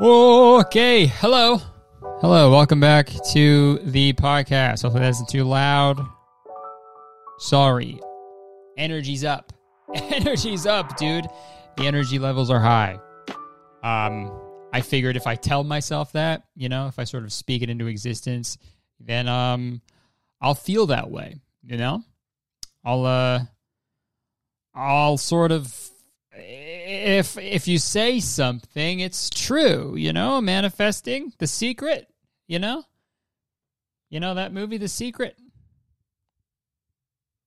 Okay, hello. Hello, welcome back to the podcast. Hopefully that isn't too loud. Sorry. Energy's up. Energy's up, dude. The energy levels are high. Um, I figured if I tell myself that, you know, if I sort of speak it into existence, then um I'll feel that way, you know? I'll uh I'll sort of if if you say something, it's true, you know, manifesting the secret, you know? You know that movie The Secret?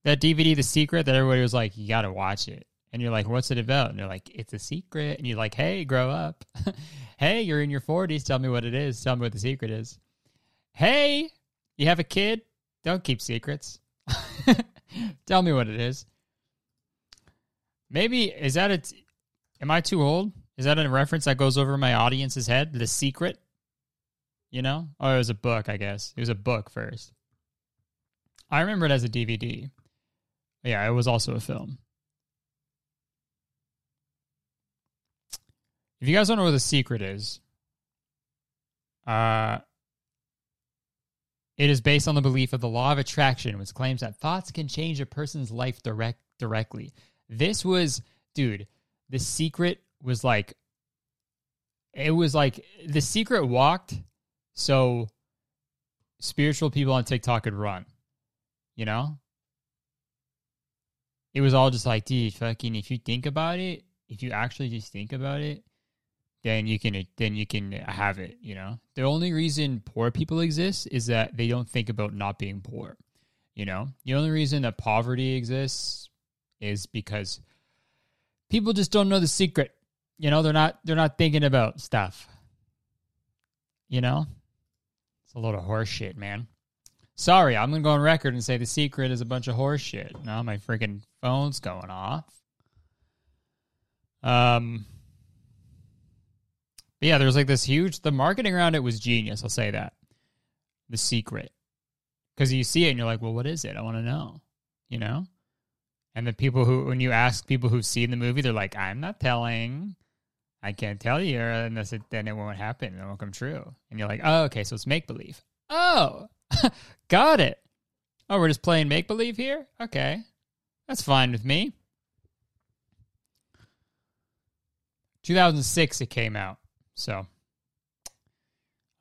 That DVD The Secret that everybody was like, you got to watch it. And you're like, what's it about? And they're like, it's a secret. And you're like, hey, grow up. hey, you're in your 40s. Tell me what it is. Tell me what the secret is. Hey, you have a kid? Don't keep secrets. Tell me what it is. Maybe is that a? T- am I too old? Is that a reference that goes over my audience's head? The Secret. You know? Oh, it was a book. I guess it was a book first. I remember it as a DVD. Yeah, it was also a film. If you guys don't know what the secret is, uh, it is based on the belief of the law of attraction, which claims that thoughts can change a person's life direct directly. This was, dude, the secret was like, it was like the secret walked so spiritual people on TikTok could run, you know? It was all just like, dude, fucking, if you think about it, if you actually just think about it, then you can then you can have it you know the only reason poor people exist is that they don't think about not being poor you know the only reason that poverty exists is because people just don't know the secret you know they're not they're not thinking about stuff you know it's a load of horse shit man sorry i'm gonna go on record and say the secret is a bunch of horse shit now my freaking phone's going off um but yeah, there's like this huge. The marketing around it was genius. I'll say that. The secret, because you see it and you're like, well, what is it? I want to know. You know. And the people who, when you ask people who've seen the movie, they're like, I'm not telling. I can't tell you, unless it, then it won't happen. It won't come true. And you're like, oh, okay, so it's make believe. Oh, got it. Oh, we're just playing make believe here. Okay, that's fine with me. 2006, it came out. So,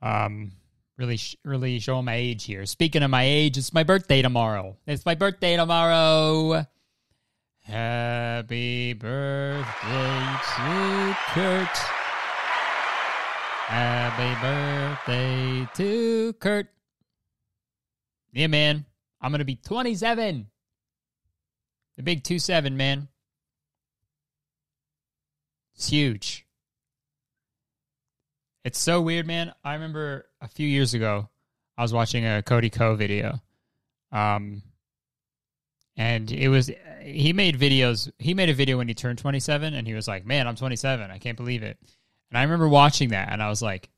um, really, really showing my age here. Speaking of my age, it's my birthday tomorrow. It's my birthday tomorrow. Happy birthday to Kurt. Happy birthday to Kurt. Yeah, man. I'm going to be 27. The big 2 7, man. It's huge. It's so weird, man. I remember a few years ago, I was watching a Cody Ko video. Um, and it was he made videos. He made a video when he turned 27, and he was like, "Man, I'm 27. I can't believe it." And I remember watching that, and I was like,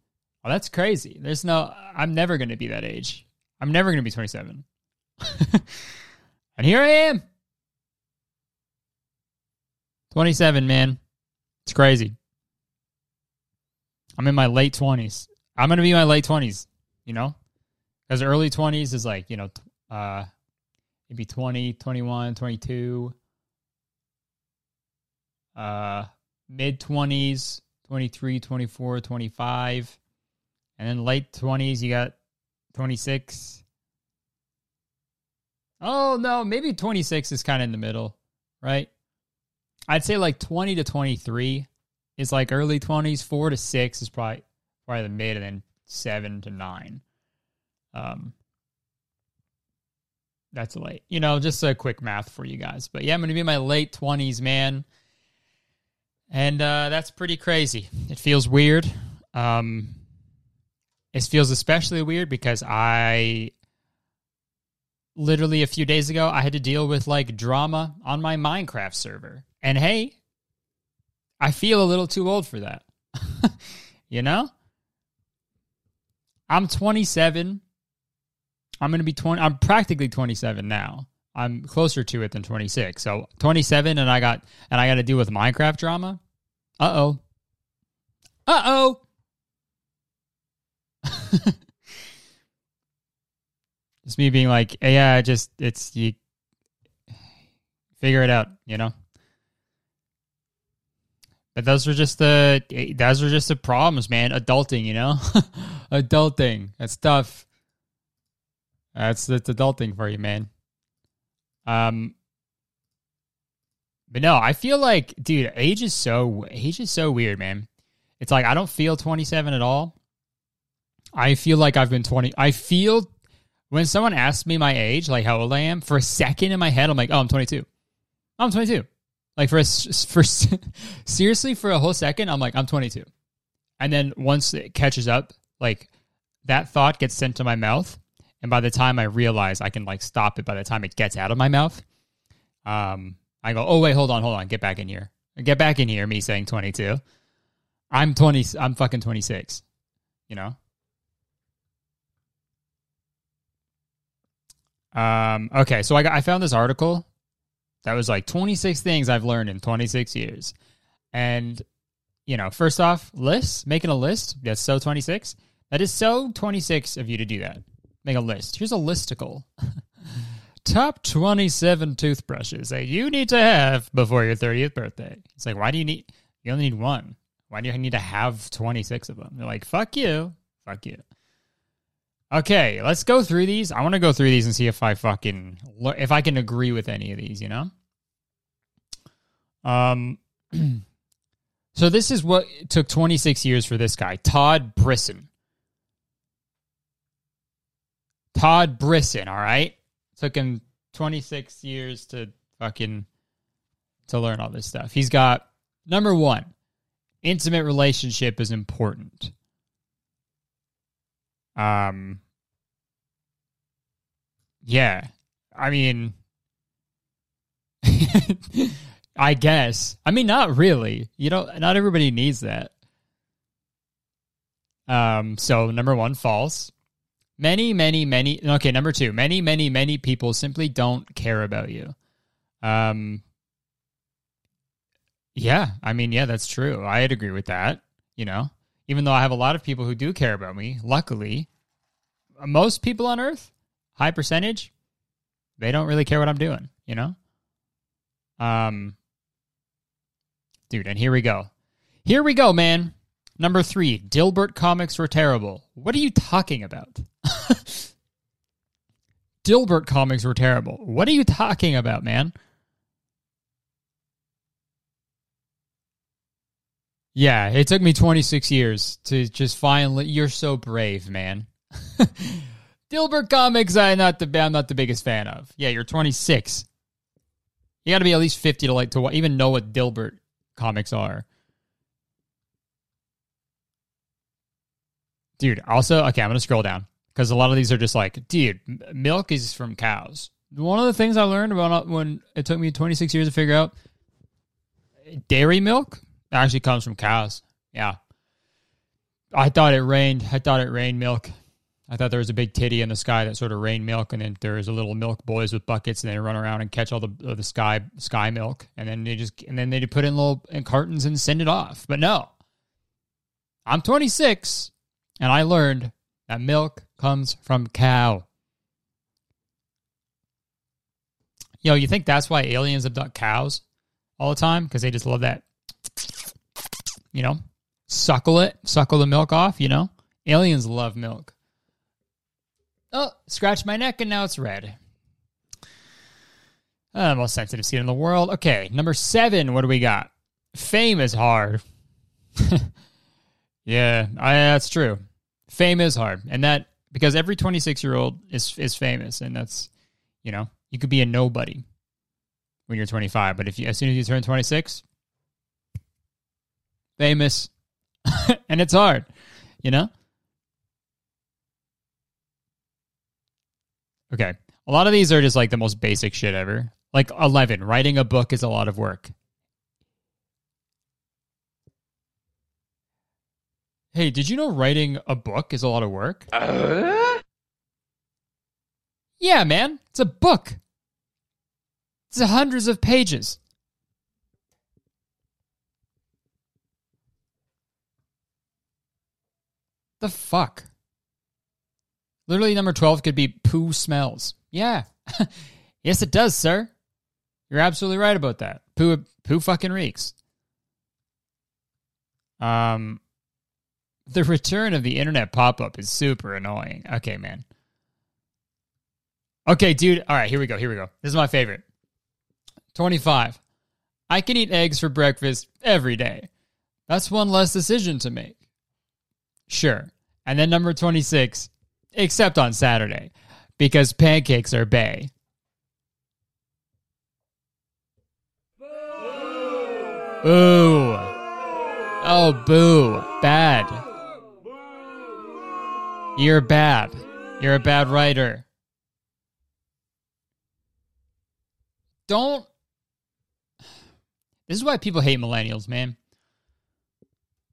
"Oh, that's crazy. There's no. I'm never going to be that age. I'm never going to be 27." and here I am, 27, man. It's crazy. I'm in my late 20s. I'm going to be my late 20s, you know? Because early 20s is like, you know, uh, maybe 20, 21, 22. Uh, mid 20s, 23, 24, 25. And then late 20s, you got 26. Oh, no, maybe 26 is kind of in the middle, right? I'd say like 20 to 23 is like early 20s, 4 to 6 is probably probably the mid and then 7 to 9. Um that's late. You know, just a quick math for you guys. But yeah, I'm going to be in my late 20s, man. And uh that's pretty crazy. It feels weird. Um it feels especially weird because I literally a few days ago I had to deal with like drama on my Minecraft server. And hey, I feel a little too old for that. you know? I'm 27. I'm going to be 20 I'm practically 27 now. I'm closer to it than 26. So 27 and I got and I got to deal with Minecraft drama. Uh-oh. Uh-oh. just me being like, eh, yeah, just it's you figure it out, you know. But those are just the those are just the problems, man. Adulting, you know, adulting. That's tough. That's that's adulting for you, man. Um, but no, I feel like, dude, age is so age is so weird, man. It's like I don't feel 27 at all. I feel like I've been 20. I feel when someone asks me my age, like how old I am, for a second in my head, I'm like, oh, I'm 22. I'm 22. Like for a, for seriously for a whole second, I'm like, I'm 22. And then once it catches up, like that thought gets sent to my mouth, and by the time I realize I can like stop it, by the time it gets out of my mouth, um, I go, oh wait, hold on, hold on, get back in here, get back in here. Me saying 22. I'm 20. I'm fucking 26. You know. Um. Okay, so I got I found this article that was like 26 things I've learned in 26 years. And, you know, first off, lists, making a list, that's so 26. That is so 26 of you to do that. Make a list. Here's a listicle. Top 27 toothbrushes that you need to have before your 30th birthday. It's like, why do you need, you only need one. Why do you need to have 26 of them? They're like, fuck you. Fuck you. Okay, let's go through these. I want to go through these and see if I fucking if I can agree with any of these, you know? Um So this is what took 26 years for this guy, Todd Brison. Todd Brison, all right? Took him 26 years to fucking to learn all this stuff. He's got number 1, intimate relationship is important. Um, yeah, I mean, I guess. I mean, not really. You know, not everybody needs that. Um, so number one, false. Many, many, many. Okay, number two, many, many, many people simply don't care about you. Um, yeah, I mean, yeah, that's true. I'd agree with that. You know, even though I have a lot of people who do care about me, luckily, most people on earth, high percentage, they don't really care what I'm doing, you know? Um dude, and here we go. Here we go, man. Number 3, Dilbert comics were terrible. What are you talking about? Dilbert comics were terrible. What are you talking about, man? Yeah, it took me 26 years to just finally. You're so brave, man. Dilbert comics, I'm not the I'm not the biggest fan of. Yeah, you're 26. You got to be at least 50 to like to even know what Dilbert comics are. Dude, also, okay, I'm gonna scroll down because a lot of these are just like, dude, milk is from cows. One of the things I learned about when it took me 26 years to figure out dairy milk actually comes from cows. Yeah. I thought it rained. I thought it rained milk. I thought there was a big titty in the sky that sort of rained milk, and then there's a little milk boys with buckets, and they run around and catch all the uh, the sky sky milk, and then they just and then they put in little in cartons and send it off. But no, I'm 26, and I learned that milk comes from cow. Yo, you think that's why aliens abduct cows all the time? Because they just love that you know, suckle it, suckle the milk off, you know? Aliens love milk. Oh, scratch my neck and now it's red. Uh, most sensitive skin in the world. Okay, number seven. What do we got? Fame is hard. yeah, I, that's true. Fame is hard, and that because every twenty six year old is is famous, and that's you know you could be a nobody when you're twenty five, but if you as soon as you turn twenty six, famous, and it's hard, you know? Okay. A lot of these are just like the most basic shit ever. Like 11, writing a book is a lot of work. Hey, did you know writing a book is a lot of work? Uh? Yeah, man. It's a book. It's hundreds of pages. The fuck? Literally, number 12 could be poo smells. Yeah. yes, it does, sir. You're absolutely right about that. Poo, poo fucking reeks. Um, the return of the internet pop up is super annoying. Okay, man. Okay, dude. All right, here we go. Here we go. This is my favorite. 25. I can eat eggs for breakfast every day. That's one less decision to make. Sure. And then number 26, except on Saturday, because pancakes are bay. Boo. Oh, boo. Bad. You're bad. You're a bad writer. Don't. This is why people hate millennials, man.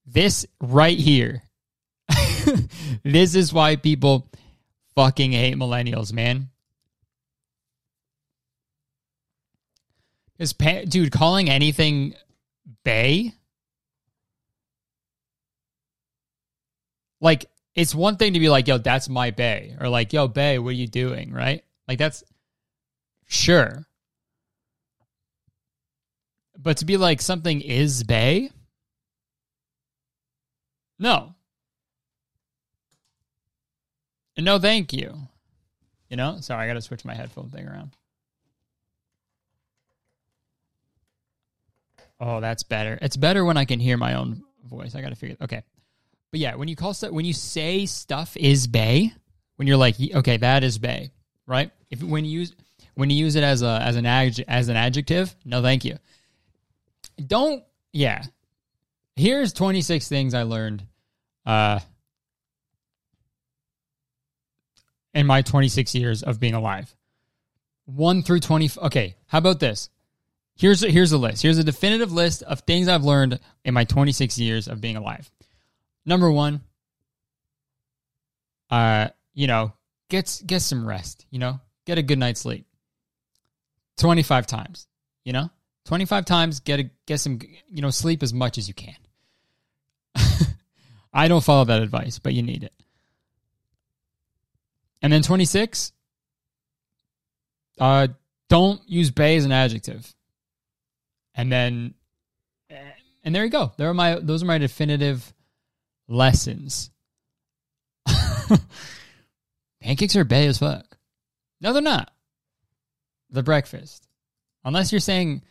This right here. this is why people fucking hate millennials, man. Is pa- dude calling anything bay? Like it's one thing to be like, "Yo, that's my bay," or like, "Yo, bay, what are you doing?" Right? Like that's sure. But to be like something is bay? No. No, thank you. You know? Sorry, I got to switch my headphone thing around. Oh, that's better. It's better when I can hear my own voice. I got to figure. Okay. But yeah, when you call stuff, when you say stuff is bay, when you're like, okay, that is bay, right? If when you use when you use it as a as an ad, as an adjective, no, thank you. Don't. Yeah. Here's 26 things I learned. Uh, in my 26 years of being alive. 1 through 20 Okay, how about this? Here's a, here's a list. Here's a definitive list of things I've learned in my 26 years of being alive. Number 1, uh, you know, get get some rest, you know? Get a good night's sleep. 25 times, you know? 25 times get a get some, you know, sleep as much as you can. I don't follow that advice, but you need it. And then 26, uh, don't use bay as an adjective. And then, and there you go. There are my, those are my definitive lessons. Pancakes are bay as fuck. No, they're not. The breakfast. Unless you're saying,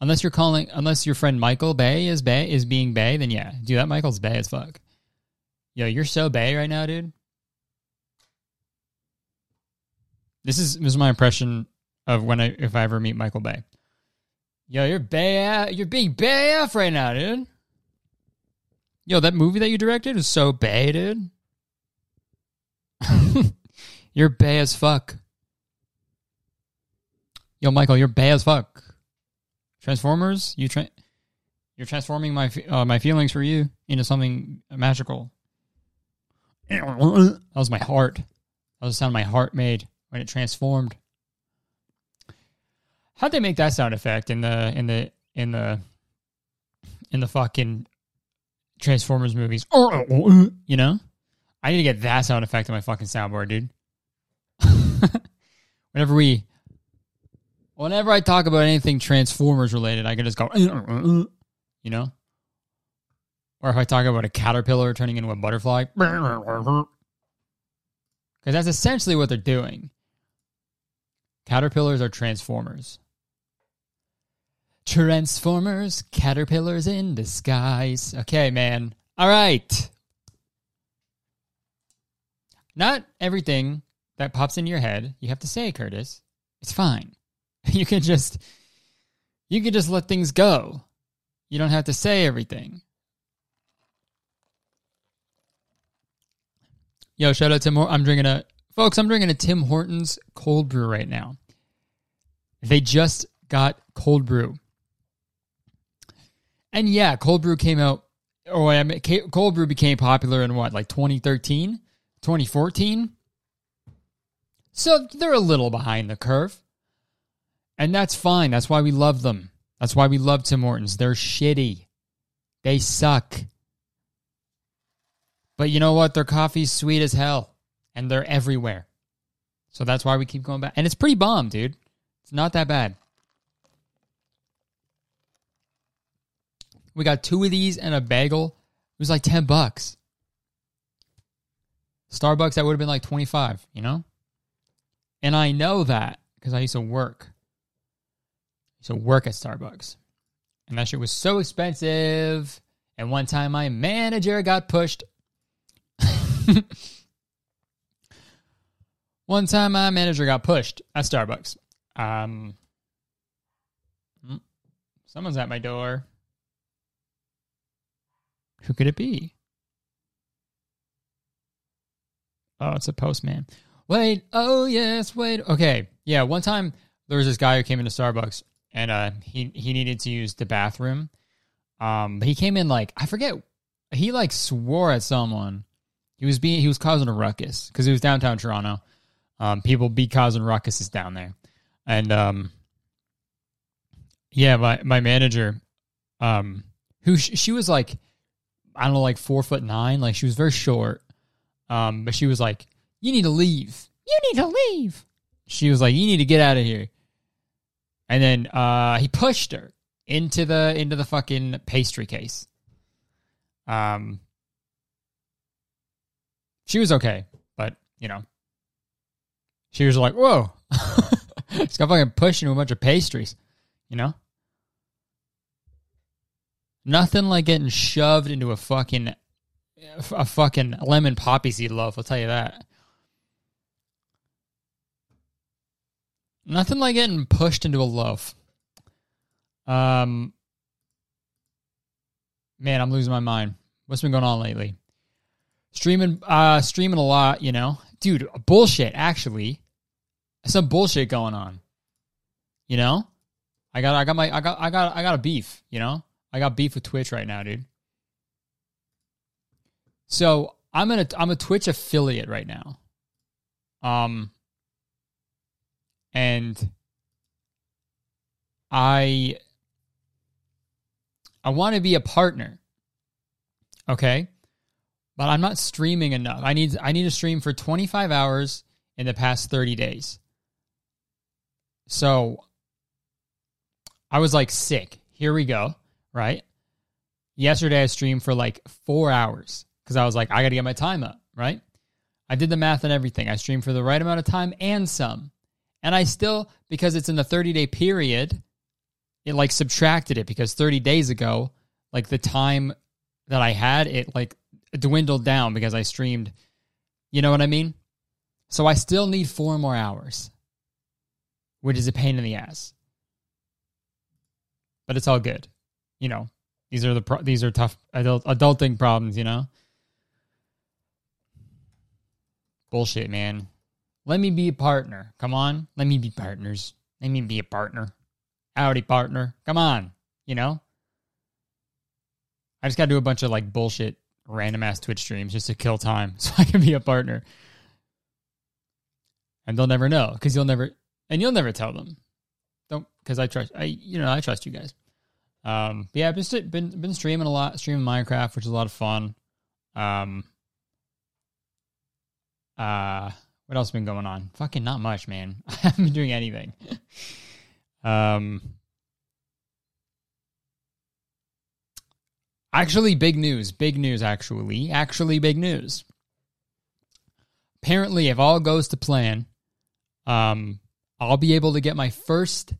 unless you're calling, unless your friend Michael Bay is Bay is being Bay, then yeah, dude, that Michael's Bay as fuck. Yo, you're so Bay right now, dude. This is this is my impression of when I if I ever meet Michael Bay. Yo, you're Bay you're being Bay F right now, dude. Yo, that movie that you directed is so Bay, dude. you're Bay as fuck. Yo, Michael, you're Bay as fuck. Transformers, you tra- you're transforming my uh, my feelings for you into something magical. That was my heart. That was the sound my heart made when it transformed. How'd they make that sound effect in the in the in the in the fucking Transformers movies? Uh, uh, uh, you know? I need to get that sound effect on my fucking soundboard, dude. whenever we whenever I talk about anything Transformers related, I can just go you know? Or if I talk about a caterpillar turning into a butterfly. Because that's essentially what they're doing. Caterpillars are transformers. Transformers, caterpillars in disguise. Okay, man. All right. Not everything that pops in your head you have to say, Curtis. It's fine. You can just you can just let things go. You don't have to say everything. Yo, shout out to more. I'm drinking a folks. I'm drinking a Tim Hortons cold brew right now. They just got cold brew, and yeah, cold brew came out. Oh, I mean, cold brew became popular in what, like 2013, 2014. So they're a little behind the curve, and that's fine. That's why we love them. That's why we love Tim Hortons. They're shitty. They suck. But you know what? Their coffee's sweet as hell. and they're everywhere. So that's why we keep going back. And it's pretty bomb, dude. It's not that bad. We got two of these and a bagel. It was like 10 bucks. Starbucks, that would have been like 25, you know? And I know that because I used to work. I used to work at Starbucks. And that shit was so expensive. And one time my manager got pushed. one time my manager got pushed at Starbucks. Um, hmm, someone's at my door. Who could it be? Oh, it's a postman. Wait, oh yes, wait. Okay, yeah. One time there was this guy who came into Starbucks and uh, he he needed to use the bathroom. Um, but he came in like I forget. He like swore at someone. He was being he was causing a ruckus because he was downtown Toronto. Um, people be causing ruckuses down there, and um, yeah, my my manager, um, who sh- she was like, I don't know, like four foot nine, like she was very short. Um, but she was like, "You need to leave. You need to leave." She was like, "You need to get out of here." And then uh, he pushed her into the into the fucking pastry case. Um, she was okay, but you know, she was like, "Whoa!" She's got fucking pushed into a bunch of pastries, you know. Nothing like getting shoved into a fucking a fucking lemon poppy seed loaf. I'll tell you that. Nothing like getting pushed into a loaf. Um, man, I'm losing my mind. What's been going on lately? Streaming, uh, streaming a lot. You know, dude, bullshit. Actually, some bullshit going on. You know, I got, I got my, I got, I got, I got a beef. You know, I got beef with Twitch right now, dude. So I'm gonna I'm a Twitch affiliate right now. Um and I I want to be a partner. Okay? But I'm not streaming enough. I need I need to stream for 25 hours in the past 30 days. So I was like sick. Here we go, right? Yesterday I streamed for like 4 hours because I was like, I got to get my time up, right? I did the math and everything. I streamed for the right amount of time and some. And I still, because it's in the 30 day period, it like subtracted it because 30 days ago, like the time that I had, it like dwindled down because I streamed. You know what I mean? So I still need four more hours, which is a pain in the ass. But it's all good. You know, these are the pro- these are tough adult adulting problems, you know? Bullshit, man. Let me be a partner. Come on. Let me be partners. Let me be a partner. Howdy, partner. Come on. You know? I just got to do a bunch of like bullshit random ass Twitch streams just to kill time so I can be a partner. And they'll never know because you'll never, and you'll never tell them. Don't, because I trust, I, you know, I trust you guys. Um, yeah, I've been, been, been streaming a lot, streaming Minecraft, which is a lot of fun. Um, uh, what else been going on? Fucking not much, man. I haven't been doing anything. um, actually, big news. Big news. Actually, actually, big news. Apparently, if all goes to plan, um, I'll be able to get my first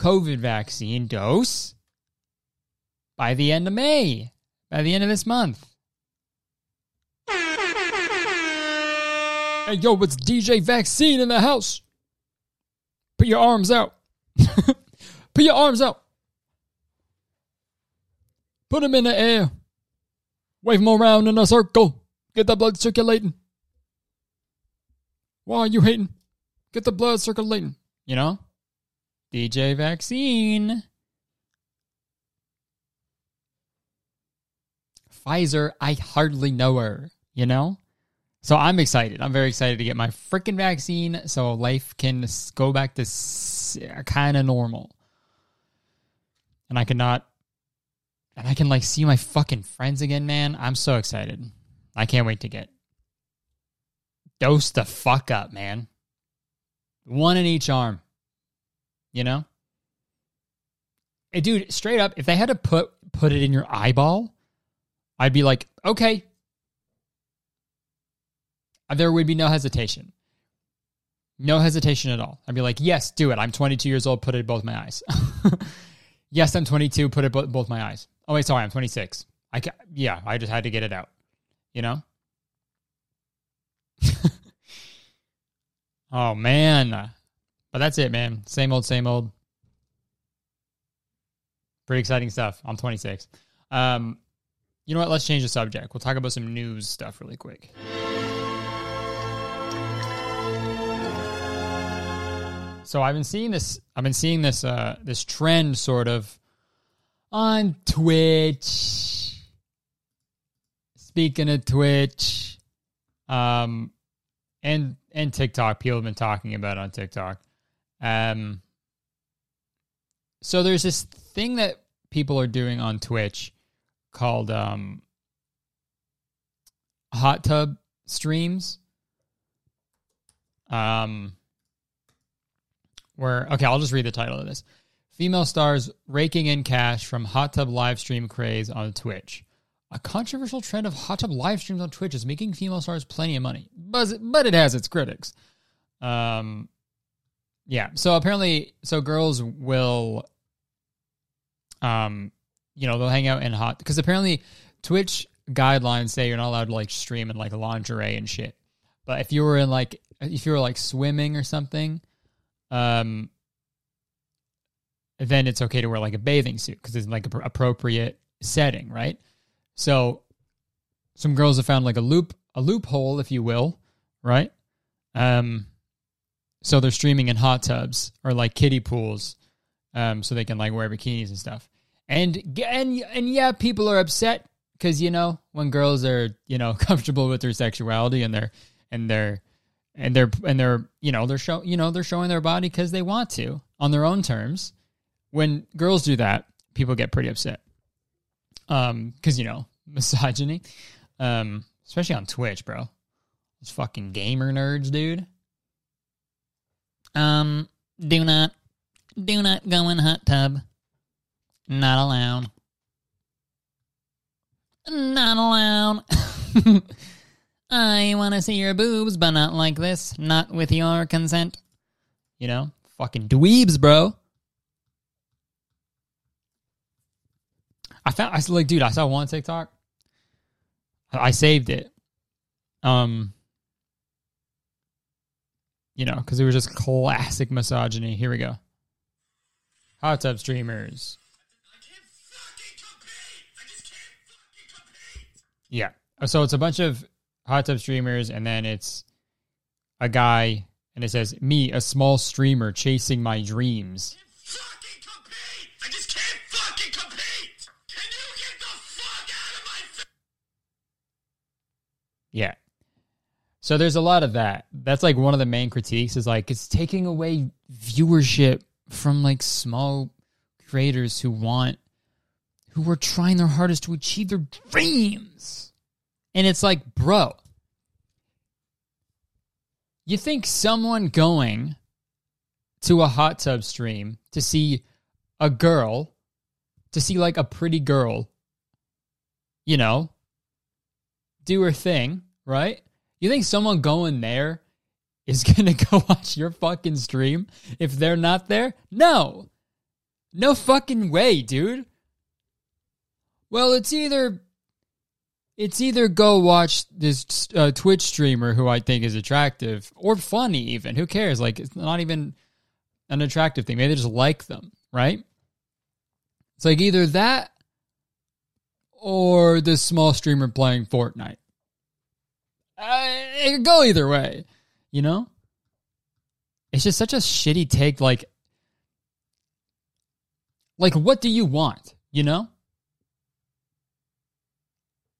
COVID vaccine dose by the end of May, by the end of this month. Hey, yo, it's DJ Vaccine in the house. Put your arms out. Put your arms out. Put them in the air. Wave them around in a circle. Get the blood circulating. Why are you hating? Get the blood circulating. You know? DJ Vaccine. Pfizer, I hardly know her, you know? So I'm excited. I'm very excited to get my freaking vaccine so life can go back to kind of normal. And I cannot, and I can like see my fucking friends again, man. I'm so excited. I can't wait to get dose the fuck up, man. One in each arm. You know? Hey, dude, straight up, if they had to put put it in your eyeball, I'd be like, okay. There would be no hesitation. No hesitation at all. I'd be like, yes, do it. I'm 22 years old. Put it in both my eyes. yes, I'm 22. Put it both my eyes. Oh wait, sorry, I'm 26. I ca- yeah, I just had to get it out. You know. oh man, but that's it, man. Same old, same old. Pretty exciting stuff. I'm 26. Um, you know what? Let's change the subject. We'll talk about some news stuff really quick. So I've been seeing this. I've been seeing this. Uh, this trend sort of on Twitch. Speaking of Twitch, um, and and TikTok, people have been talking about on TikTok. Um, so there's this thing that people are doing on Twitch called um, hot tub streams. Um, where okay, I'll just read the title of this. Female stars raking in cash from hot tub live stream craze on Twitch. A controversial trend of hot tub live streams on Twitch is making female stars plenty of money, but but it has its critics. Um, yeah. So apparently, so girls will, um, you know, they'll hang out in hot because apparently Twitch guidelines say you're not allowed to like stream in like lingerie and shit. But if you were in like if you were like swimming or something, um, then it's okay to wear like a bathing suit because it's like a pr- appropriate setting, right? So some girls have found like a loop a loophole, if you will, right? Um, so they're streaming in hot tubs or like kiddie pools, um, so they can like wear bikinis and stuff. And and and yeah, people are upset because you know when girls are you know comfortable with their sexuality and they're and they're and they're and they're you know they're show you know they're showing their body because they want to on their own terms. When girls do that, people get pretty upset. Um, because you know misogyny, um, especially on Twitch, bro. Those fucking gamer nerds, dude. Um, do not, do not go in hot tub. Not allowed. Not allowed. I want to see your boobs, but not like this. Not with your consent. You know? Fucking dweebs, bro. I found, I like, dude, I saw one TikTok. I saved it. Um, you know, because it was just classic misogyny. Here we go. Hot tub streamers. Yeah. Uh, so it's a bunch of hot tub streamers, and then it's a guy, and it says, Me, a small streamer chasing my dreams. Yeah. So there's a lot of that. That's like one of the main critiques is like it's taking away viewership from like small creators who want who are trying their hardest to achieve their dreams. And it's like, bro, you think someone going to a hot tub stream to see a girl, to see like a pretty girl, you know, do her thing, right? You think someone going there is going to go watch your fucking stream if they're not there? No. No fucking way, dude. Well, it's either it's either go watch this uh, Twitch streamer who I think is attractive or funny even. Who cares? Like it's not even an attractive thing. Maybe they just like them, right? It's like either that or this small streamer playing Fortnite. Uh, it could go either way, you know? It's just such a shitty take. Like, like what do you want, you know?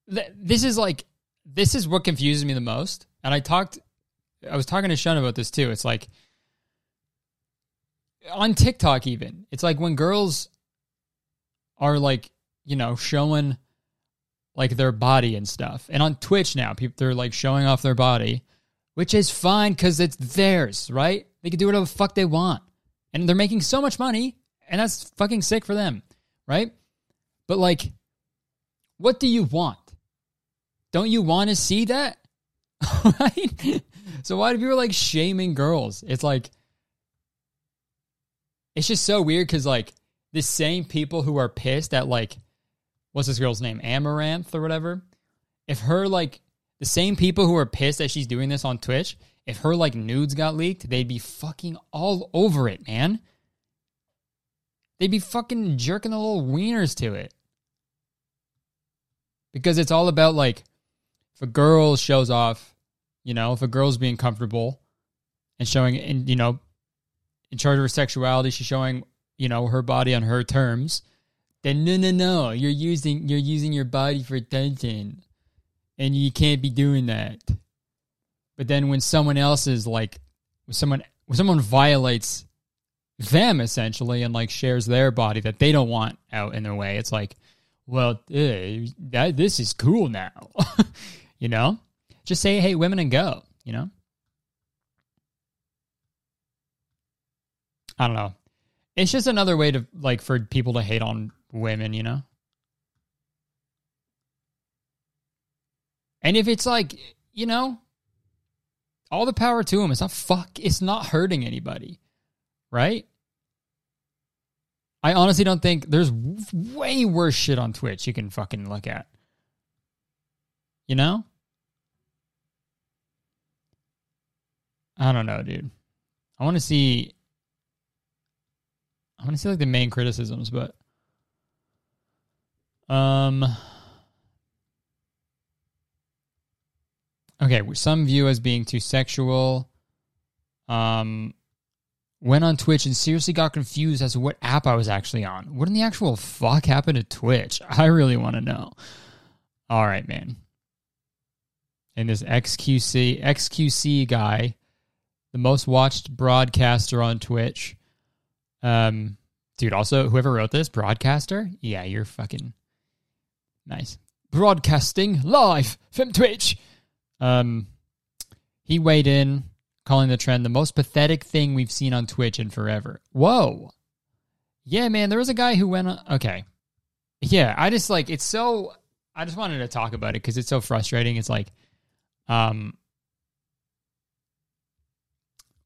This is like, this is what confuses me the most. And I talked, I was talking to Sean about this too. It's like, on TikTok, even, it's like when girls are like, you know, showing like their body and stuff. And on Twitch now, people they're like showing off their body which is fine because it's theirs, right? They can do whatever the fuck they want. And they're making so much money, and that's fucking sick for them, right? But like, what do you want? Don't you want to see that? right? So why do people like shaming girls? It's like, it's just so weird because like the same people who are pissed at like, what's this girl's name? Amouranth or whatever. If her like the same people who are pissed that she's doing this on Twitch, if her like nudes got leaked, they'd be fucking all over it, man. They'd be fucking jerking the little wieners to it. Because it's all about like if a girl shows off, you know, if a girl's being comfortable and showing and you know, in charge of her sexuality, she's showing, you know, her body on her terms, then no no no, you're using you're using your body for attention. And you can't be doing that. But then when someone else is like, when someone when someone violates them essentially and like shares their body that they don't want out in their way, it's like, well, uh, that this is cool now, you know. Just say, hey, women, and go, you know. I don't know. It's just another way to like for people to hate on women, you know. And if it's like, you know, all the power to him. It's not fuck. It's not hurting anybody, right? I honestly don't think there's way worse shit on Twitch you can fucking look at. You know? I don't know, dude. I want to see. I want to see like the main criticisms, but um. Okay, some view as being too sexual. Um, went on Twitch and seriously got confused as to what app I was actually on. What in the actual fuck happened to Twitch? I really want to know. All right, man. And this XQC XQC guy, the most watched broadcaster on Twitch. Um, dude. Also, whoever wrote this broadcaster, yeah, you're fucking nice. Broadcasting live from Twitch. Um, he weighed in, calling the trend the most pathetic thing we've seen on Twitch in forever. Whoa. Yeah, man, there was a guy who went on. Okay. Yeah, I just like it's so. I just wanted to talk about it because it's so frustrating. It's like, um,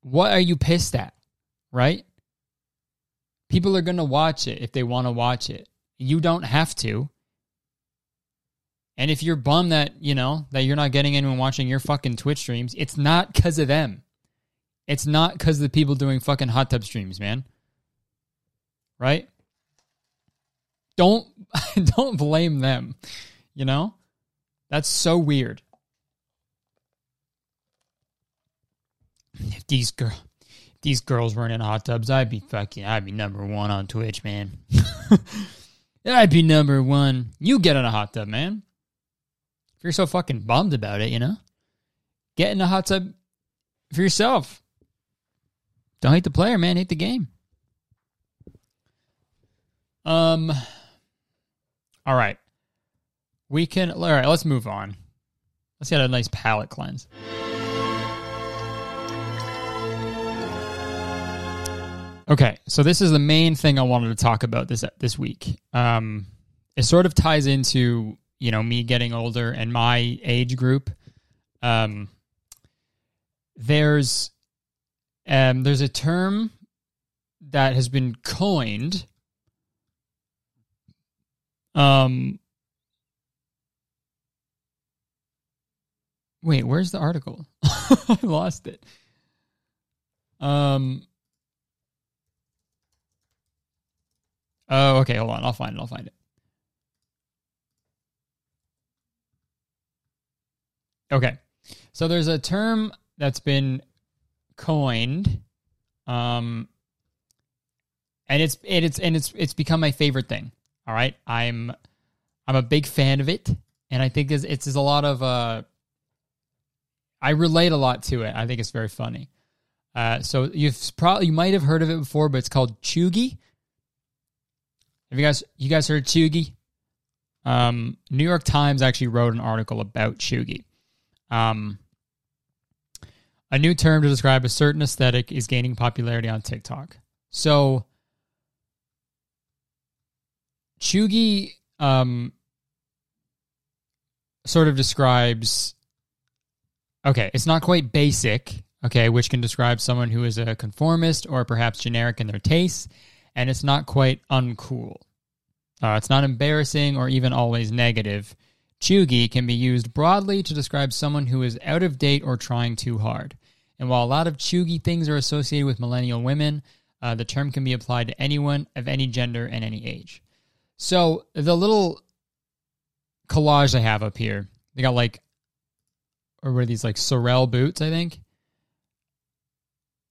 what are you pissed at? Right? People are going to watch it if they want to watch it. You don't have to. And if you're bummed that, you know, that you're not getting anyone watching your fucking Twitch streams, it's not because of them. It's not because of the people doing fucking hot tub streams, man. Right? Don't don't blame them. You know? That's so weird. If these girl these girls weren't in hot tubs, I'd be fucking I'd be number one on Twitch, man. I'd be number one. You get in a hot tub, man If you're so fucking bummed about it, you know, get in a hot tub for yourself. Don't hate the player, man. Hate the game. Um. All right. We can. All right. Let's move on. Let's get a nice palate cleanse. Okay, so this is the main thing I wanted to talk about this this week. Um, it sort of ties into you know me getting older and my age group. Um there's um there's a term that has been coined um wait where's the article? I lost it. Um oh okay hold on i'll find it i'll find it Okay. So there's a term that's been coined um and it's and it's and it's it's become my favorite thing. All right? I'm I'm a big fan of it and I think it's it's, a lot of uh I relate a lot to it. I think it's very funny. Uh, so you've probably you might have heard of it before, but it's called cheugy. Have you guys you guys heard cheugy? Um, New York Times actually wrote an article about cheugy. Um, a new term to describe a certain aesthetic is gaining popularity on TikTok. So, Cheugy um, sort of describes. Okay, it's not quite basic, okay, which can describe someone who is a conformist or perhaps generic in their tastes, and it's not quite uncool. Uh, it's not embarrassing or even always negative. Cheugy can be used broadly to describe someone who is out of date or trying too hard. And while a lot of cheugy things are associated with millennial women, uh, the term can be applied to anyone of any gender and any age. So the little collage I have up here, they got like, or what are these like Sorel boots? I think.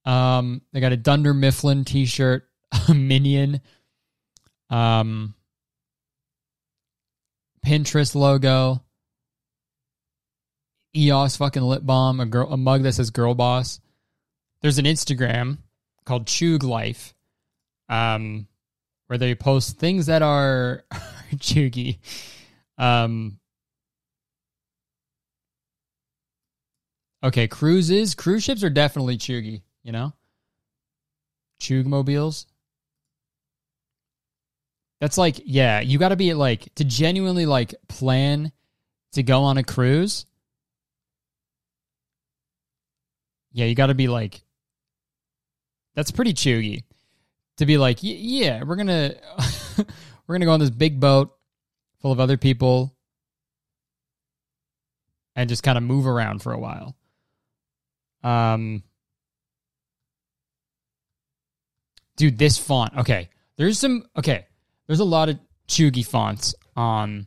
Um, they got a Dunder Mifflin T-shirt, a Minion, um, Pinterest logo, EOS fucking lip balm, a girl, a mug that says "Girl Boss." There's an Instagram called Cheug Life, um, where they post things that are cheugy. Um, okay, cruises, cruise ships are definitely cheugy. You know, Cheug mobiles. That's like, yeah, you got to be like to genuinely like plan to go on a cruise. Yeah, you got to be like, that's pretty cheugy to be like, yeah, we're gonna we're gonna go on this big boat full of other people and just kind of move around for a while. Um, dude, this font. Okay, there's some. Okay, there's a lot of cheugy fonts on,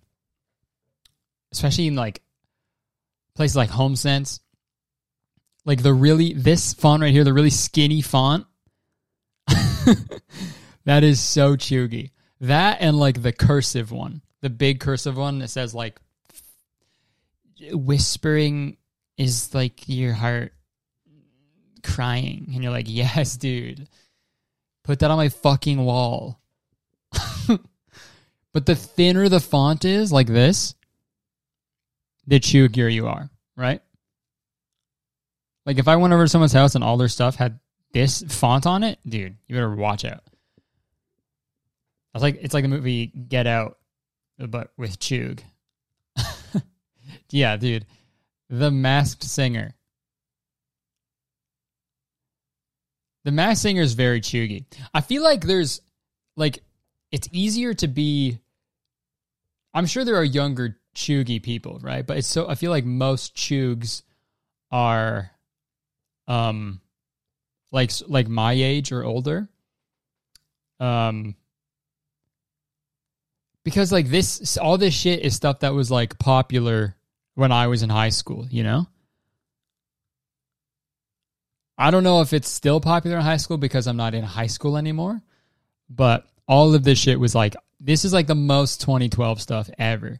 especially in like places like HomeSense. Like the really this font right here, the really skinny font. that is so cheugy. That and like the cursive one, the big cursive one that says like whispering is like your heart crying, and you're like, yes, dude. Put that on my fucking wall. But the thinner the font is, like this, the cheugier you are, right? Like if I went over to someone's house and all their stuff had this font on it, dude, you better watch out. I was like, it's like the movie Get Out, but with Cheug. yeah, dude, the Masked Singer. The Masked Singer is very cheugy. I feel like there's like it's easier to be. I'm sure there are younger cheugy people, right? But it's so I feel like most cheugs are, um, like like my age or older. Um, because like this, all this shit is stuff that was like popular when I was in high school. You know. I don't know if it's still popular in high school because I'm not in high school anymore, but all of this shit was like this is like the most 2012 stuff ever.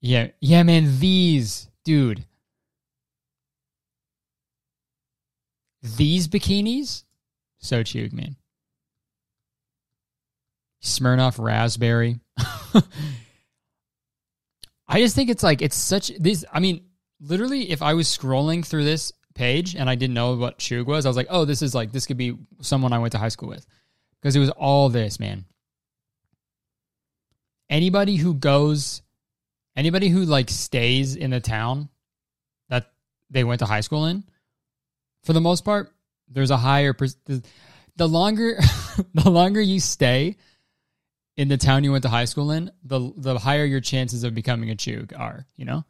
Yeah, yeah, man, these, dude. These bikinis, so cheap, man. Smirnoff raspberry. I just think it's like it's such this. I mean, literally, if I was scrolling through this page and I didn't know what Cheug was, I was like, oh, this is like this could be someone I went to high school with because it was all this man. Anybody who goes, anybody who like stays in the town that they went to high school in, for the most part, there's a higher. The, the longer, the longer you stay in the town you went to high school in, the the higher your chances of becoming a cheug are. You know,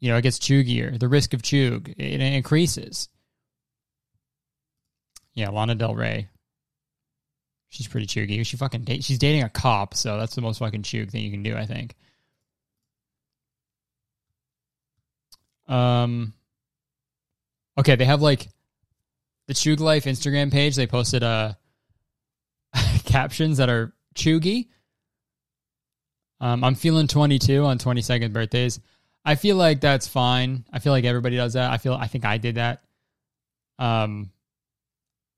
you know it gets cheugier. The risk of cheug it, increases. Yeah, Lana Del Rey. She's pretty cheugy. She fucking date. She's dating a cop, so that's the most fucking cheug thing you can do. I think. Um. Okay, they have like the Cheug Life Instagram page. They posted uh captions that are cheugy. Um, I'm feeling 22 on 22nd birthdays. I feel like that's fine. I feel like everybody does that. I feel I think I did that. Um,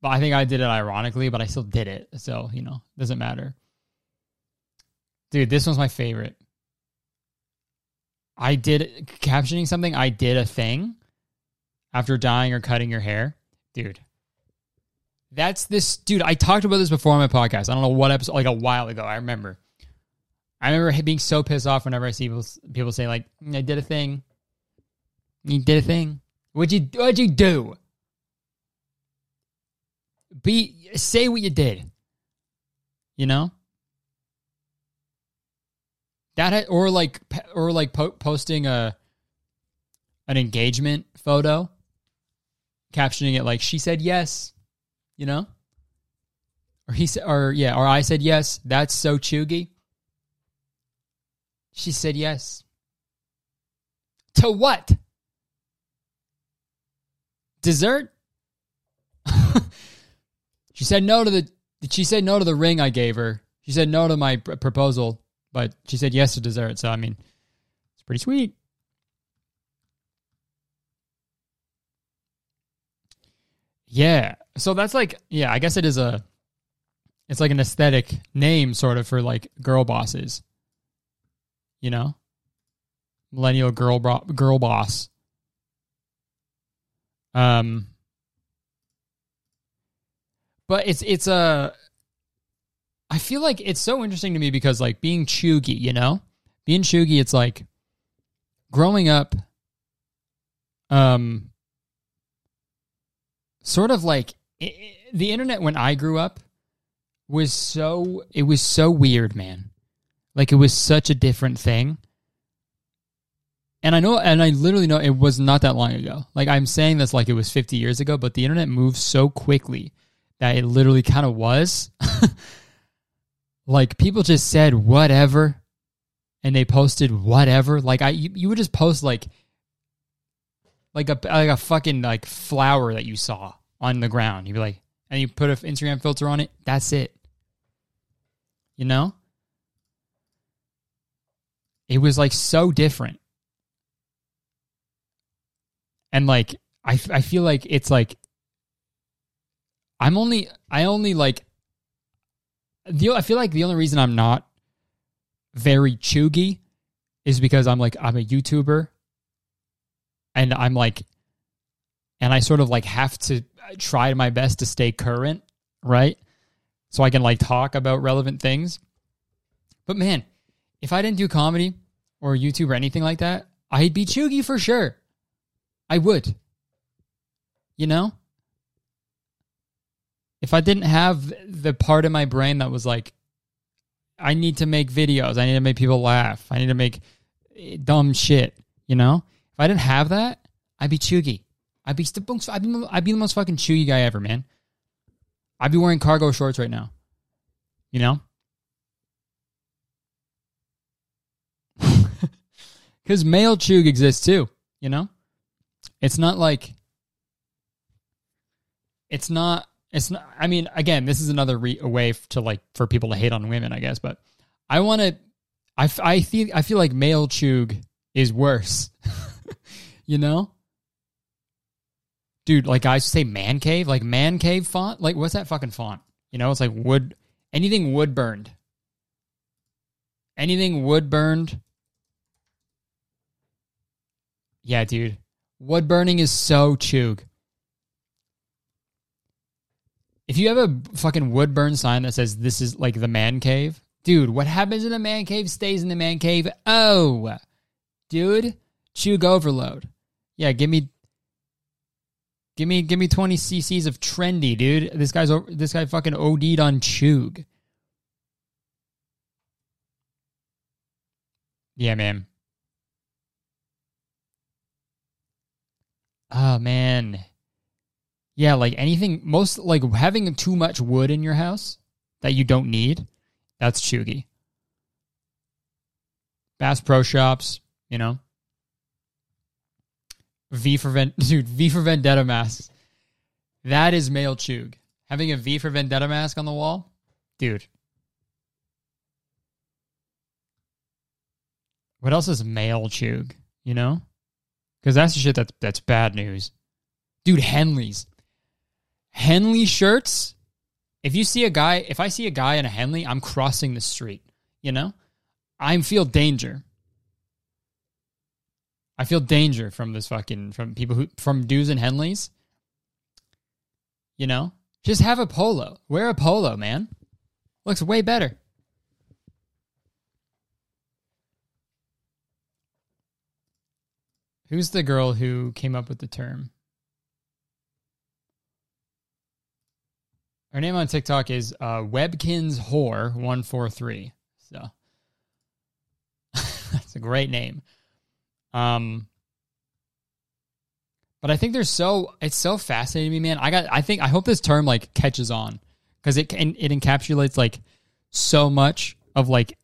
but I think I did it ironically, but I still did it. So you know, doesn't matter. Dude, this one's my favorite. I did captioning something. I did a thing after dyeing or cutting your hair, dude. That's this dude. I talked about this before on my podcast. I don't know what episode, like a while ago. I remember. I remember being so pissed off whenever I see people, people say like, "I did a thing." You did a thing. What'd you What'd you do? Be say what you did. You know that or like or like po- posting a an engagement photo, captioning it like she said yes, you know, or he said or yeah or I said yes. That's so cheugy. She said yes. To what? Dessert? she said no to the she said no to the ring I gave her. She said no to my pr- proposal, but she said yes to dessert. So I mean, it's pretty sweet. Yeah. So that's like yeah, I guess it is a it's like an aesthetic name sort of for like girl bosses. You know? Millennial girl bro- girl boss. Um but it's it's a I feel like it's so interesting to me because like being cheugy, you know? Being cheugy it's like growing up um sort of like it, the internet when I grew up was so it was so weird, man. Like it was such a different thing. And I know and I literally know it was not that long ago. Like I'm saying this like it was 50 years ago, but the internet moves so quickly that it literally kind of was. like people just said whatever and they posted whatever. Like I you, you would just post like like a like a fucking like flower that you saw on the ground. You'd be like, and you put an Instagram filter on it. That's it. You know, it was like so different, and like I I feel like it's like I'm only I only like the I feel like the only reason I'm not very cheugy is because I'm like I'm a YouTuber and I'm like and I sort of like have to uh, try my best to stay current, right? So I can like talk about relevant things. But man, if I didn't do comedy or YouTube or anything like that, I'd be cheugy for sure. I would. You know? If I didn't have the part of my brain that was like, I need to make videos, I need to make people laugh, I need to make eh, dumb shit, you know? If I didn't have that, I'd be cheugy. I'd be I'd be I'd be the most fucking chewy guy ever, man. I'd be wearing cargo shorts right now. You know? Cuz male cheug exists too, you know? It's not like it's not it's not I mean, again, this is another re- way to like for people to hate on women, I guess, but I want to I, I feel I feel like male cheug is worse. you know? dude, like I say man cave, like man cave font. Like, what's that fucking font? You know, it's like wood, anything wood burned. Anything wood burned. Yeah, dude. Wood burning is so cheug. If you have a fucking wood burn sign that says this is like the man cave, dude, what happens in the man cave stays in the man cave. Oh, dude, cheug overload. Yeah, give me Give me give me 20 cc's of trendy, dude. This guy's this guy fucking OD'd on cheug. Yeah, man. Oh man. Yeah, like anything most like having too much wood in your house that you don't need, that's cheugy. Bass Pro Shops, you know. V for Ven- dude, V for Vendetta masks. That is male cheug. Having a V for Vendetta mask on the wall, dude. What else is male cheug? You know, because that's the shit that's that's bad news, dude. Henleys, Henley shirts. If you see a guy, if I see a guy in a Henley, I'm crossing the street. You know, I feel danger. I feel danger from this fucking from people who from dudes and Henleys. You know, just have a polo. Wear a polo, man. Looks way better. Who's the girl who came up with the term? Her name on TikTok is uh, Webkinz Whore one four three. So that's a great name. Um, but I think they're so it's so fascinating to me, man. I got I think I hope this term like catches on because it can it encapsulates like so much of like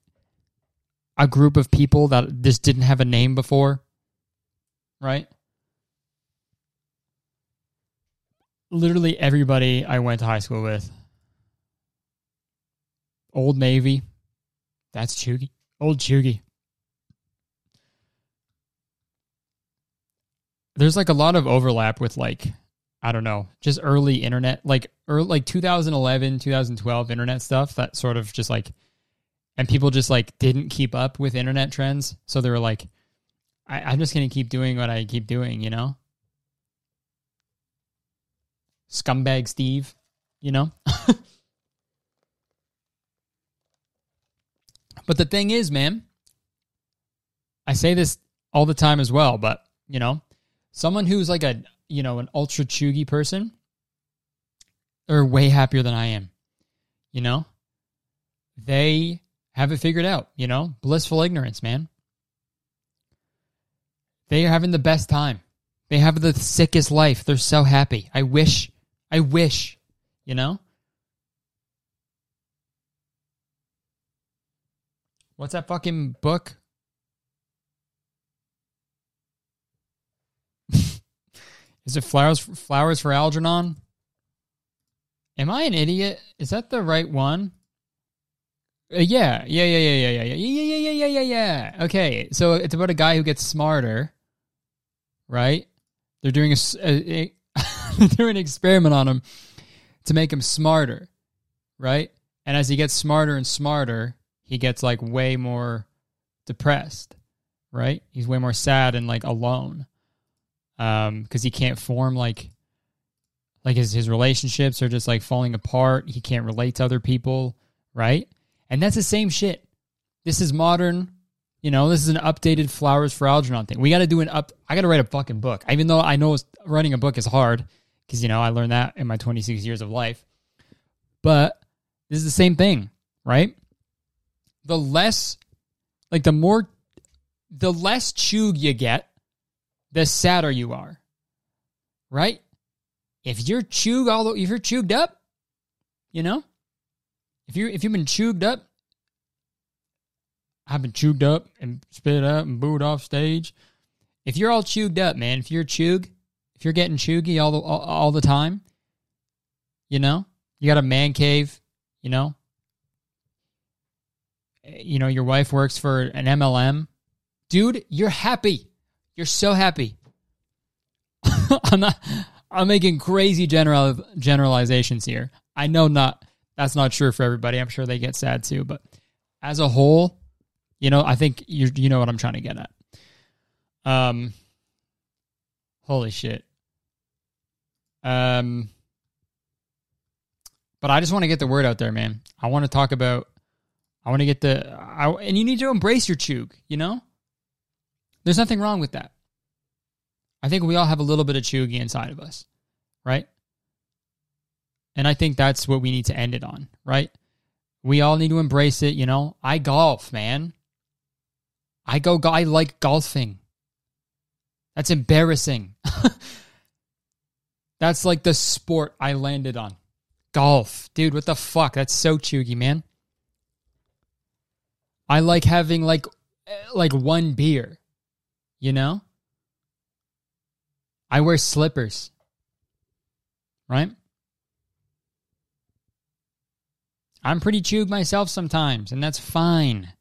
a group of people that this didn't have a name before, right? literally everybody I went to high school with. Old Navy. That's Cheugy. Old Cheugy. There's like a lot of overlap with like I don't know, just early internet, like early, like 2011, 2012 internet stuff that sort of just like and people just like didn't keep up with internet trends. So they were like, I, I'm just gonna keep doing what I keep doing, you know? scumbag Steve, you know? but the thing is, man, I say this all the time as well, but, you know, someone who's like a, you know, an ultra cheugy person, they're way happier than I am, you know? They have it figured out, you know? Blissful ignorance, man. They are having the best time. They have the sickest life. They're so happy. I wish I wish, you know? What's that fucking book? Is it Flowers Flowers for Algernon? Am I an idiot? Is that the right one? Uh, yeah, yeah, yeah, yeah, yeah, yeah, yeah, yeah, yeah, yeah, yeah, yeah. Okay, so it's about a guy who gets smarter, right? They're doing a, a, do an experiment on him to make him smarter, right? And as he gets smarter and smarter, he gets like way more depressed, right? He's way more sad and like alone. Um, because he can't form like like his his relationships are just like falling apart. He can't relate to other people, right? And that's the same shit. This is modern you know, this is an updated Flowers for Algernon thing. We got to do an up. I got to write a fucking book. Even though I know writing a book is hard, because you know I learned that in my 26 years of life. But this is the same thing, right? The less, like the more, the less cheug you get, the sadder you are, right? If you're cheug all, if you're chugged up, you know, if you if you've been chugged up, I've been chewed up and spit up and booed off stage. If you're all chewed up, man, if you're cheug, if you're getting cheugy all the all, all the time, you know, you got a man cave, you know, you know, your wife works for an MLM, dude, you're happy. You're so happy. I'm not. I'm making crazy general generalizations here. I know not that's not true for everybody. I'm sure they get sad too, but as a whole, you know, I think you you know what I'm trying to get at. Um, holy shit. Um, but I just want to get the word out there, man. I want to talk about. I want to get the. I, and you need to embrace your cheug. You know, there's nothing wrong with that. I think we all have a little bit of cheugy inside of us, right? And I think that's what we need to end it on, right? We all need to embrace it, you know. I golf, man. I go I like golfing. That's embarrassing. That's like the sport I landed on. Golf. Dude, what the fuck? That's so cheugy, man. I like having like eh, like one beer. You know? I wear slippers. Right? I'm pretty cheug myself sometimes, and that's fine.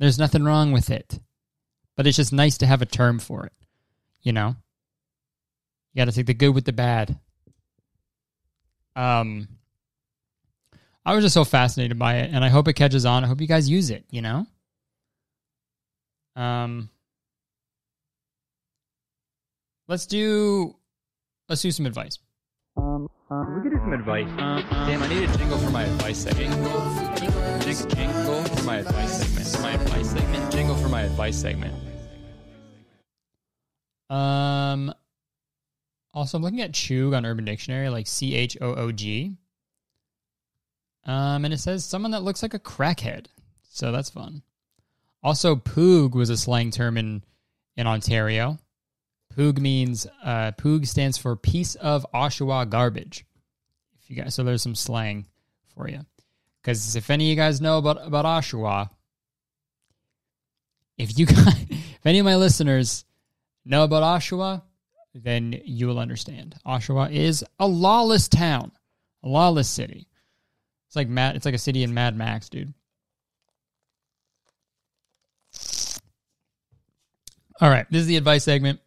There's nothing wrong with it. But it's just nice to have a term for it. You know? You got to take the good with the bad. Um, I was just so fascinated by it, and I hope it catches on. I hope you guys use it. You know. Um. let's do let's do some advice. Um, um, advice. Damn, I need a jingle for my advice segment. Jingle, jingle, for my advice segment. My advice segment. Jingle for my advice segment. Um, also, I'm looking at Choog on Urban Dictionary, like C H O O G. Um, and it says someone that looks like a crackhead. So that's fun. Also, poog was a slang term in in Ontario. Poog means uh, poog stands for piece of Oshawa garbage. You guys, so there's some slang for you. Because if any of you guys know about about Oshawa, if you guys, if any of my listeners know about Oshawa, then you will understand. Oshawa is a lawless town, a lawless city. It's like Mad. It's like a city in Mad Max, dude. All right, this is the advice segment.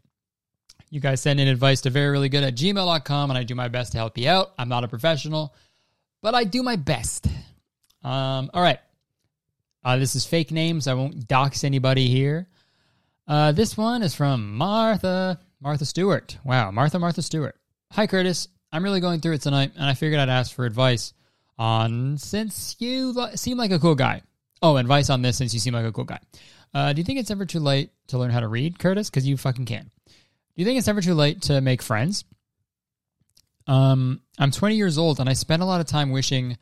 You guys send in advice to very really good at gmail.com, and I do my best to help you out. I'm not a professional, but I do my best. Um, all right. Uh, this is fake names. I won't dox anybody here. Uh, this one is from Martha. Martha Stewart. Wow, Martha, Martha Stewart. Hi, Curtis. I'm really going through it tonight, and I figured I'd ask for advice on since you seem like a cool guy. Oh, advice on this since you seem like a cool guy. Uh, do you think it's ever too late to learn how to read, Curtis? Because you fucking can. Do you think it's ever too late to make friends? Um, I'm 20 years old, and I spend a lot of time wishing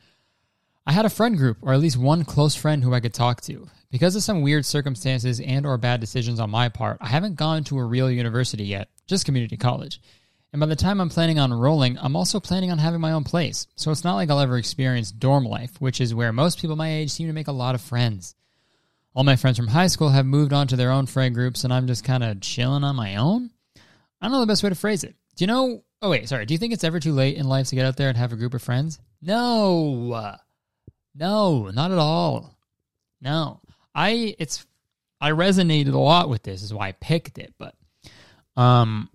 I had a friend group, or at least one close friend who I could talk to. Because of some weird circumstances and or bad decisions on my part, I haven't gone to a real university yet, just community college. And by the time I'm planning on rolling, I'm also planning on having my own place. So it's not like I'll ever experience dorm life, which is where most people my age seem to make a lot of friends. All my friends from high school have moved on to their own friend groups, and I'm just kind of chilling on my own. I don't know the best way to phrase it. Do you know? Oh, wait, sorry. Do you think it's ever too late in life to get out there and have a group of friends? No. No, not at all. No. I it's I resonated a lot with this is why I picked it, but um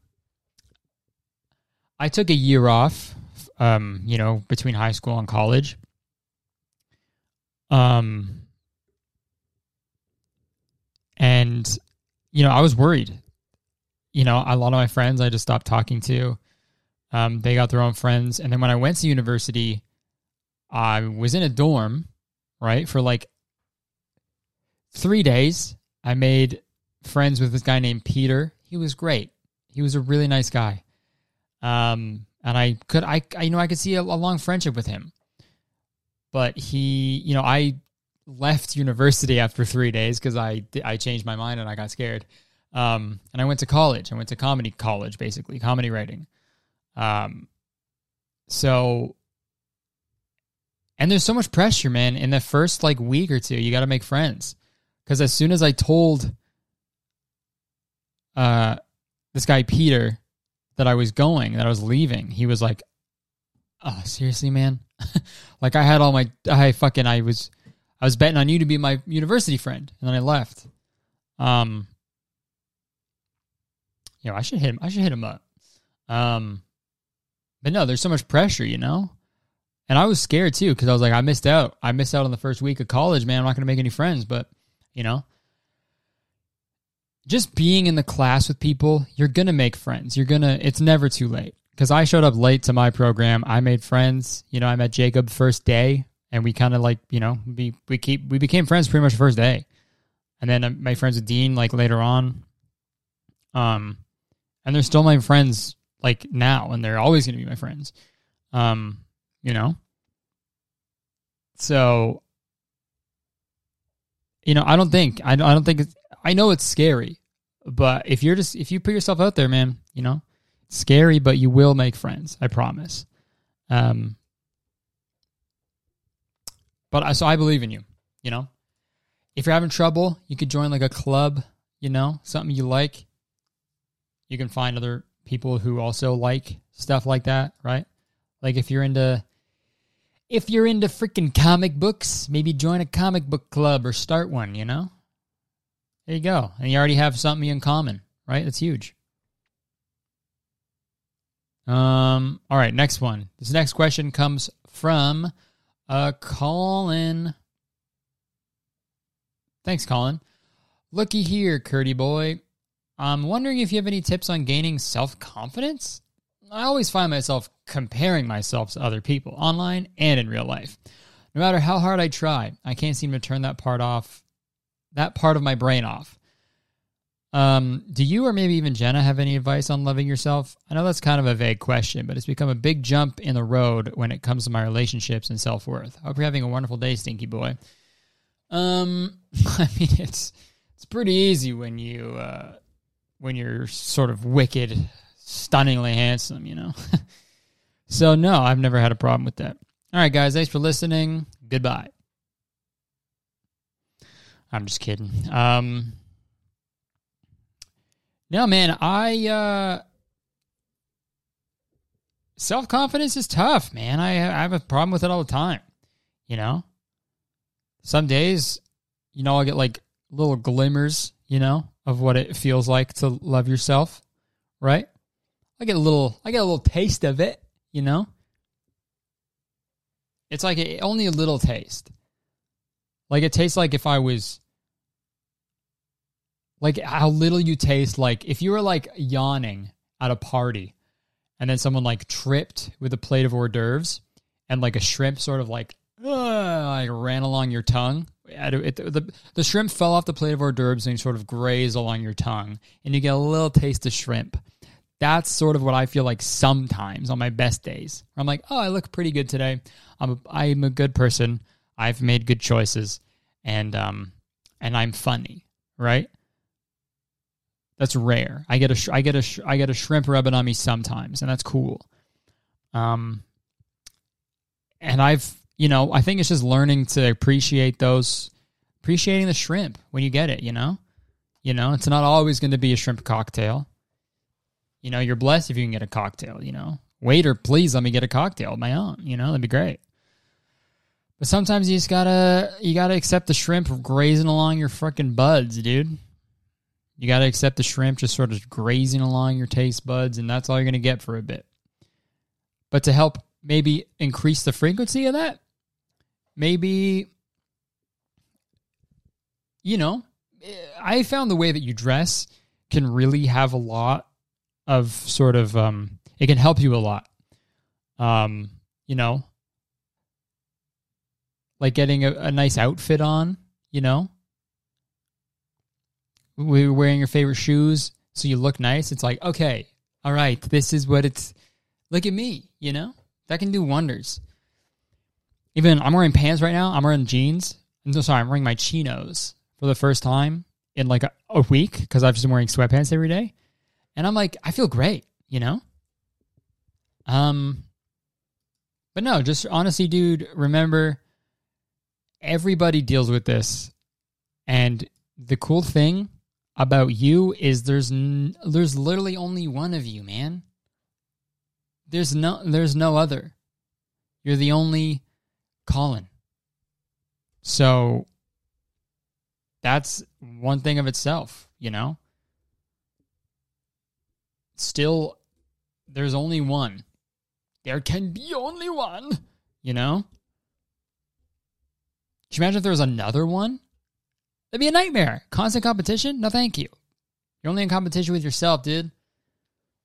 I took a year off um, you know, between high school and college. Um and you know, I was worried. You know, a lot of my friends I just stopped talking to. Um, they got their own friends, and then when I went to university, I was in a dorm, right, for like three days. I made friends with this guy named Peter. He was great. He was a really nice guy. Um, and I could, I, I you know, I could see a, a long friendship with him. But he, you know, I left university after three days because I, I changed my mind and I got scared. Um, and I went to college. I went to comedy college, basically comedy writing. Um, so and there's so much pressure, man. In the first like week or two, you got to make friends. Because as soon as I told uh, this guy Peter that I was going, that I was leaving, he was like, "Oh, seriously, man." like I had all my, I fucking, I was, I was betting on you to be my university friend, and then I left. Um, know, I should hit him. I should hit him up. Um, but no, there's so much pressure, you know. And I was scared too because I was like, I missed out. I missed out on the first week of college, man. I'm not going to make any friends. But, you know, just being in the class with people, you're going to make friends. You're going to, it's never too late. Because I showed up late to my program. I made friends. You know, I met Jacob first day and we kind of like, you know, we, we keep, we became friends pretty much the first day. And then made friends with Dean like later on. Um, and they're still my friends like now and they're always going to be my friends. Um, you know? So, you know, I don't think, I, I don't think, it's, I know it's scary, but if you're just, if you put yourself out there, man, you know, scary, but you will make friends. I promise. Um, but I, so I believe in you, you know? If you're having trouble, you could join like a club, you know, something you like. You can find other people who also like stuff like that, right? Like if you're into if you're into freaking comic books, maybe join a comic book club or start one, you know? There you go. And you already have something in common, right? That's huge. Um, all right, next one. This next question comes from uh Colin. Thanks, Colin. Looky here, Curdy boy. I'm wondering if you have any tips on gaining self confidence. I always find myself comparing myself to other people online and in real life. No matter how hard I try, I can't seem to turn that part off, that part of my brain off. Um, do you or maybe even Jenna have any advice on loving yourself? I know that's kind of a vague question, but it's become a big jump in the road when it comes to my relationships and self worth. Hope you're having a wonderful day, Stinky Boy. Um, I mean it's it's pretty easy when you uh, when you're sort of wicked, stunningly handsome, you know. so no, I've never had a problem with that. All right, guys, thanks for listening. Goodbye. I'm just kidding. Um, no, man, I uh, self confidence is tough, man. I, I have a problem with it all the time. You know, some days, you know, I'll get like little glimmers, you know, of what it feels like to love yourself, right? I get a little, I get a little taste of it, you know. It's like a, only a little taste. Like it tastes like if I was like how little you taste like if you were like yawning at a party and then someone like tripped with a plate of hors d'oeuvres and like a shrimp sort of like uh, like ran along your tongue. It, the, the shrimp fell off the plate of hors d'oeuvres and sort of grazed along your tongue, and you get a little taste of shrimp. That's sort of what I feel like sometimes on my best days. I'm like, oh, I look pretty good today. I'm a, I'm a good person. I've made good choices, and um, and I'm funny, right? That's rare. I get a I get a I get a shrimp rubbing on me sometimes, and that's cool. Um, and I've you know I think it's just learning to appreciate those, appreciating the shrimp when you get it. You know, you know it's not always going to be a shrimp cocktail. You know, you're blessed if you can get a cocktail. You know, waiter, please let me get a cocktail of my own. You know, that'd be great. But sometimes you just gotta you gotta accept the shrimp grazing along your freaking buds, dude. You got to accept the shrimp just sort of grazing along your taste buds, and that's all you're to get for a bit. But to help maybe increase the frequency of that, maybe, you know, I found the way that you dress can really have a lot of sort of, um, it can help you a lot. Um, you know, like getting a, a nice outfit on, you know, we are wearing your favorite shoes so you look nice. It's like, okay, all right, this is what it's look at me, you know? That can do wonders. Even I'm wearing pants right now. I'm wearing jeans. I'm so sorry, I'm wearing my chinos for the first time in like a, a week because I've just been wearing sweatpants every day. And I'm like, I feel great, you know? Um but no, just honestly, dude, remember everybody deals with this. And the cool thing about you is there's n- there's literally only one of you, man. There's no there's no other. You're the only Colin. So that's one thing of itself, you know? Still there's only one. There can be only one, you know? Can you imagine if there was another one? That'd be a nightmare. Constant competition? No, thank you. You're only in competition with yourself, dude.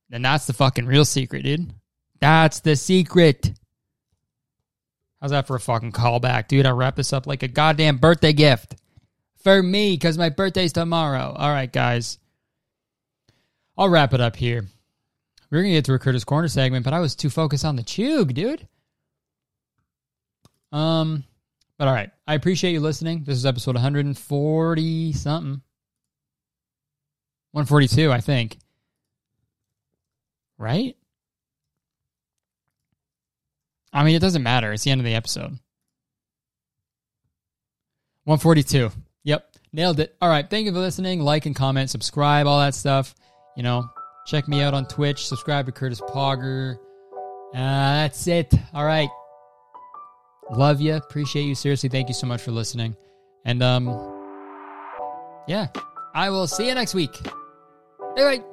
Then that's the fucking real secret, dude. That's the secret. How's that for a fucking callback, dude? I wrap this up like a goddamn birthday gift for me because my birthday's tomorrow. All right, guys. I'll wrap it up here. We are gonna get to a Curtis Corner segment, but I was too focused on the cheug, dude. Um, but all right. I appreciate you listening. This is episode 140 something. 142, I think. Right? I mean, it doesn't matter. It's the end of the episode. 142. Yep. Nailed it. All right. Thank you for listening. Like and comment, subscribe, all that stuff. You know, check me out on Twitch. Subscribe to Curtis Pogger. Uh, that's it. All right. Love you. Appreciate you. Seriously, thank you so much for listening. And um yeah, I will see you next week. Bye bye.